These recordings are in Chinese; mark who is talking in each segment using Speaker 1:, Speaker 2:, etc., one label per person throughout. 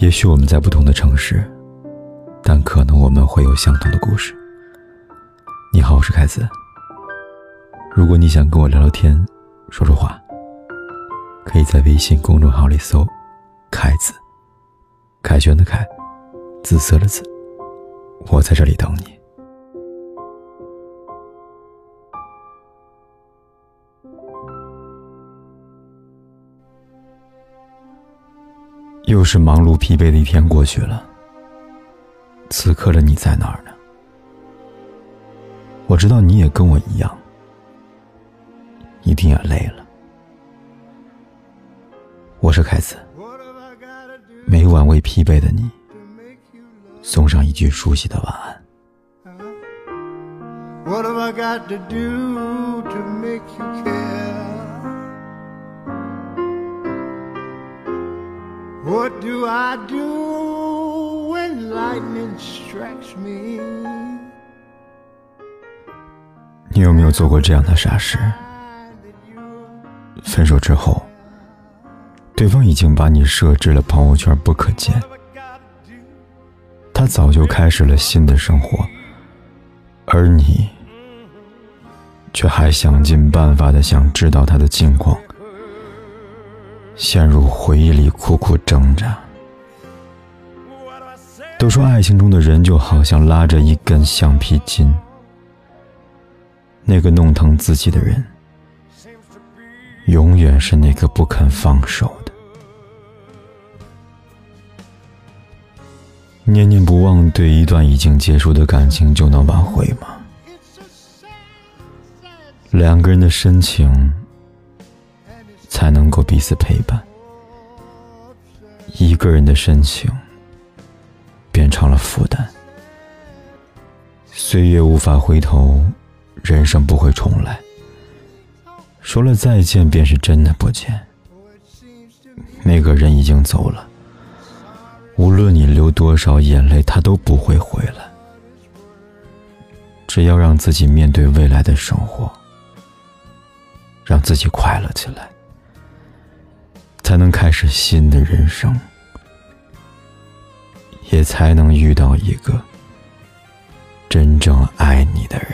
Speaker 1: 也许我们在不同的城市，但可能我们会有相同的故事。你好，我是凯子。如果你想跟我聊聊天、说说话，可以在微信公众号里搜“凯子”，凯旋的凯，紫色的紫。我在这里等你。又是忙碌疲惫的一天过去了，此刻的你在哪儿呢？我知道你也跟我一样，一定也累了。我是凯子，每晚为疲惫的你送上一句熟悉的晚安。What do What do I do when lightning strikes me？你有没有做过这样的傻事？分手之后，对方已经把你设置了朋友圈不可见，他早就开始了新的生活，而你却还想尽办法的想知道他的近况。陷入回忆里苦苦挣扎。都说爱情中的人就好像拉着一根橡皮筋，那个弄疼自己的人，永远是那个不肯放手的。念念不忘对一段已经结束的感情就能挽回吗？两个人的深情。才能够彼此陪伴。一个人的深情变成了负担。岁月无法回头，人生不会重来。说了再见，便是真的不见。那个人已经走了，无论你流多少眼泪，他都不会回来。只要让自己面对未来的生活，让自己快乐起来。才能开始新的人生，也才能遇到一个真正爱你的人。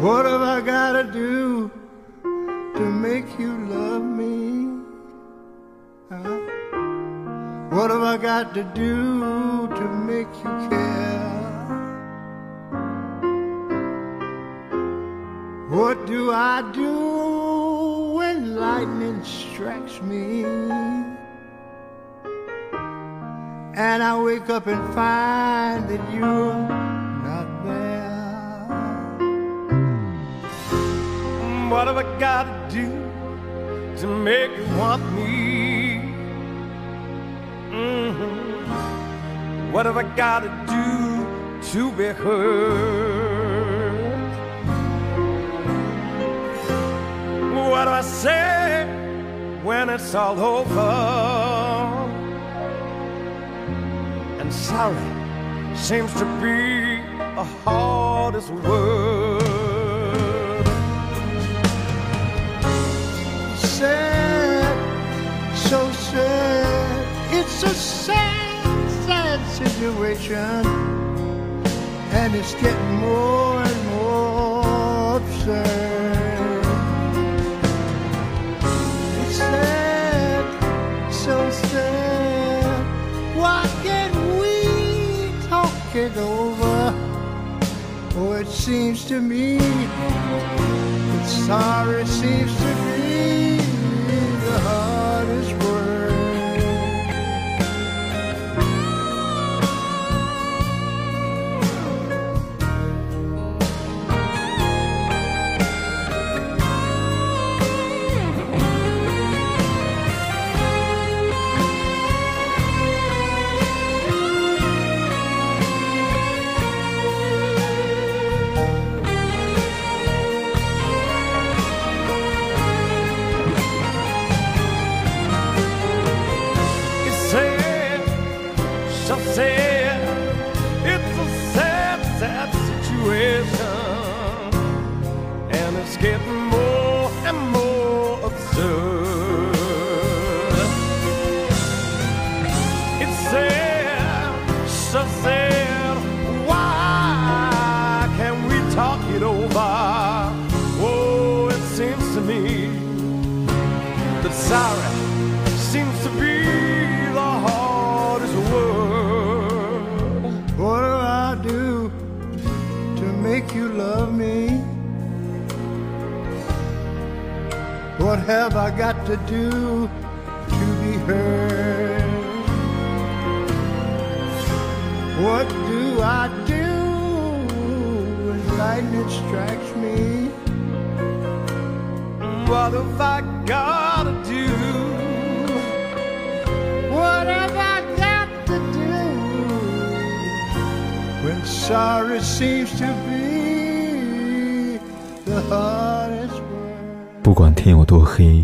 Speaker 1: What do I do when lightning strikes me? And I wake up and find that you're not there. What have I got to do to make you want me? Mm-hmm. What have I got to do to be heard? What do I say when it's all over? And sorry seems to be the hardest word. Sad, so sad, it's a sad, sad situation. And it's getting more it over. Oh, it seems to me that sorry seems to be and it's getting
Speaker 2: more and more absurd. It's sad, so sad. Why can't we talk it over? Oh, it seems to me that sorry. got to do to be heard? What do I do when lightning strikes me? What have I gotta do? What have I got to do when sorry seems to be the hardest word?
Speaker 1: 不管天有多黑，